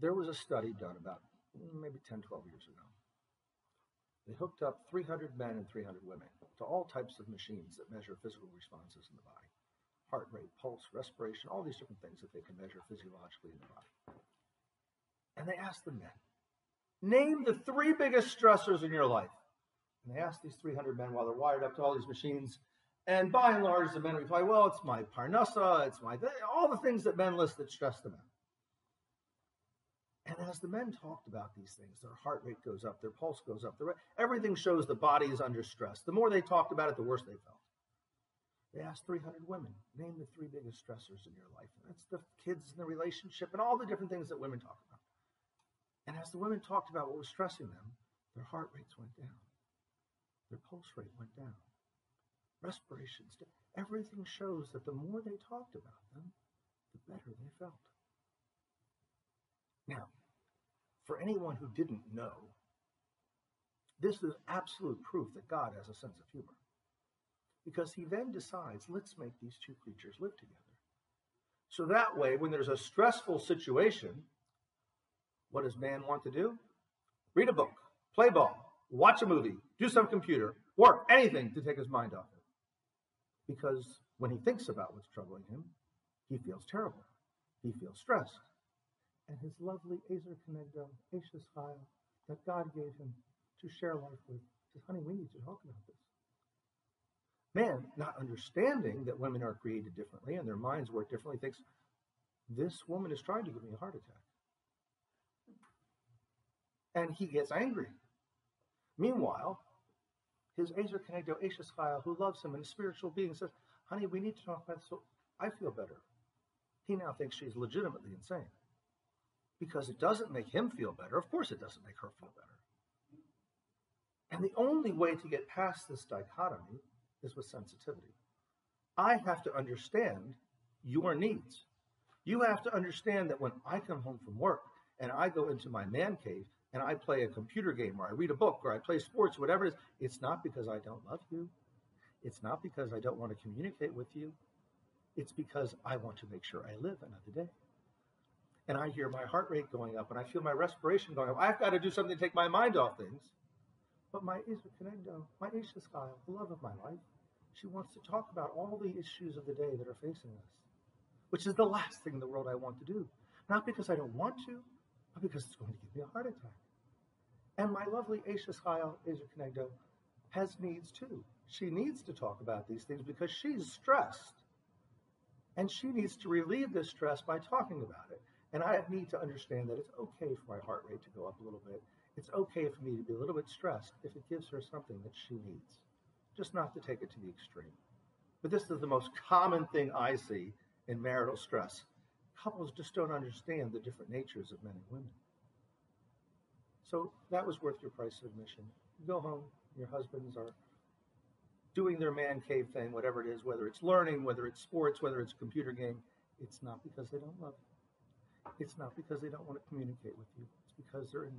There was a study done about mm, maybe 10, 12 years ago. They hooked up 300 men and 300 women to all types of machines that measure physical responses in the body heart rate, pulse, respiration, all these different things that they can measure physiologically in the body. And they asked the men, name the three biggest stressors in your life. And they asked these 300 men while they're wired up to all these machines. And by and large, the men reply, well, it's my parnassa, it's my, th- all the things that men list that stress them out. And as the men talked about these things, their heart rate goes up, their pulse goes up, their, everything shows the body is under stress. The more they talked about it, the worse they felt. They asked 300 women, name the three biggest stressors in your life. And that's the kids and the relationship and all the different things that women talk about. And as the women talked about what was stressing them, their heart rates went down, their pulse rate went down, respirations, everything shows that the more they talked about them, the better they felt. Now, for anyone who didn't know, this is absolute proof that God has a sense of humor. Because he then decides, let's make these two creatures live together. So that way, when there's a stressful situation, what does man want to do? Read a book, play ball, watch a movie, do some computer, work, anything to take his mind off it. Because when he thinks about what's troubling him, he feels terrible. He feels stressed and his lovely Ezer Kenegdo, Ashes Chayil, that God gave him to share life with, He says, honey, we need to talk about this. Man, not understanding that women are created differently and their minds work differently, thinks, this woman is trying to give me a heart attack. And he gets angry. Meanwhile, his Ezer Kenegdo, Ashes Chayil, who loves him and a spiritual being, says, honey, we need to talk about this so I feel better. He now thinks she's legitimately insane because it doesn't make him feel better. Of course, it doesn't make her feel better. And the only way to get past this dichotomy is with sensitivity. I have to understand your needs. You have to understand that when I come home from work and I go into my man cave and I play a computer game or I read a book or I play sports, whatever it is, it's not because I don't love you. It's not because I don't want to communicate with you. It's because I want to make sure I live another day and I hear my heart rate going up and I feel my respiration going up. I've got to do something to take my mind off things. But my Kenegdo, my Ashes Chayil, the love of my life, she wants to talk about all the issues of the day that are facing us, which is the last thing in the world I want to do. Not because I don't want to, but because it's going to give me a heart attack. And my lovely Ashes Chayil, Ezer Kenegdo, has needs too. She needs to talk about these things because she's stressed. And she needs to relieve this stress by talking about it. And I need to understand that it's okay for my heart rate to go up a little bit. It's okay for me to be a little bit stressed if it gives her something that she needs, just not to take it to the extreme. But this is the most common thing I see in marital stress. Couples just don't understand the different natures of men and women. So that was worth your price of admission. You go home, your husbands are doing their man cave thing, whatever it is, whether it's learning, whether it's sports, whether it's a computer game. It's not because they don't love you. It's not because they don't want to communicate with you. It's because they're in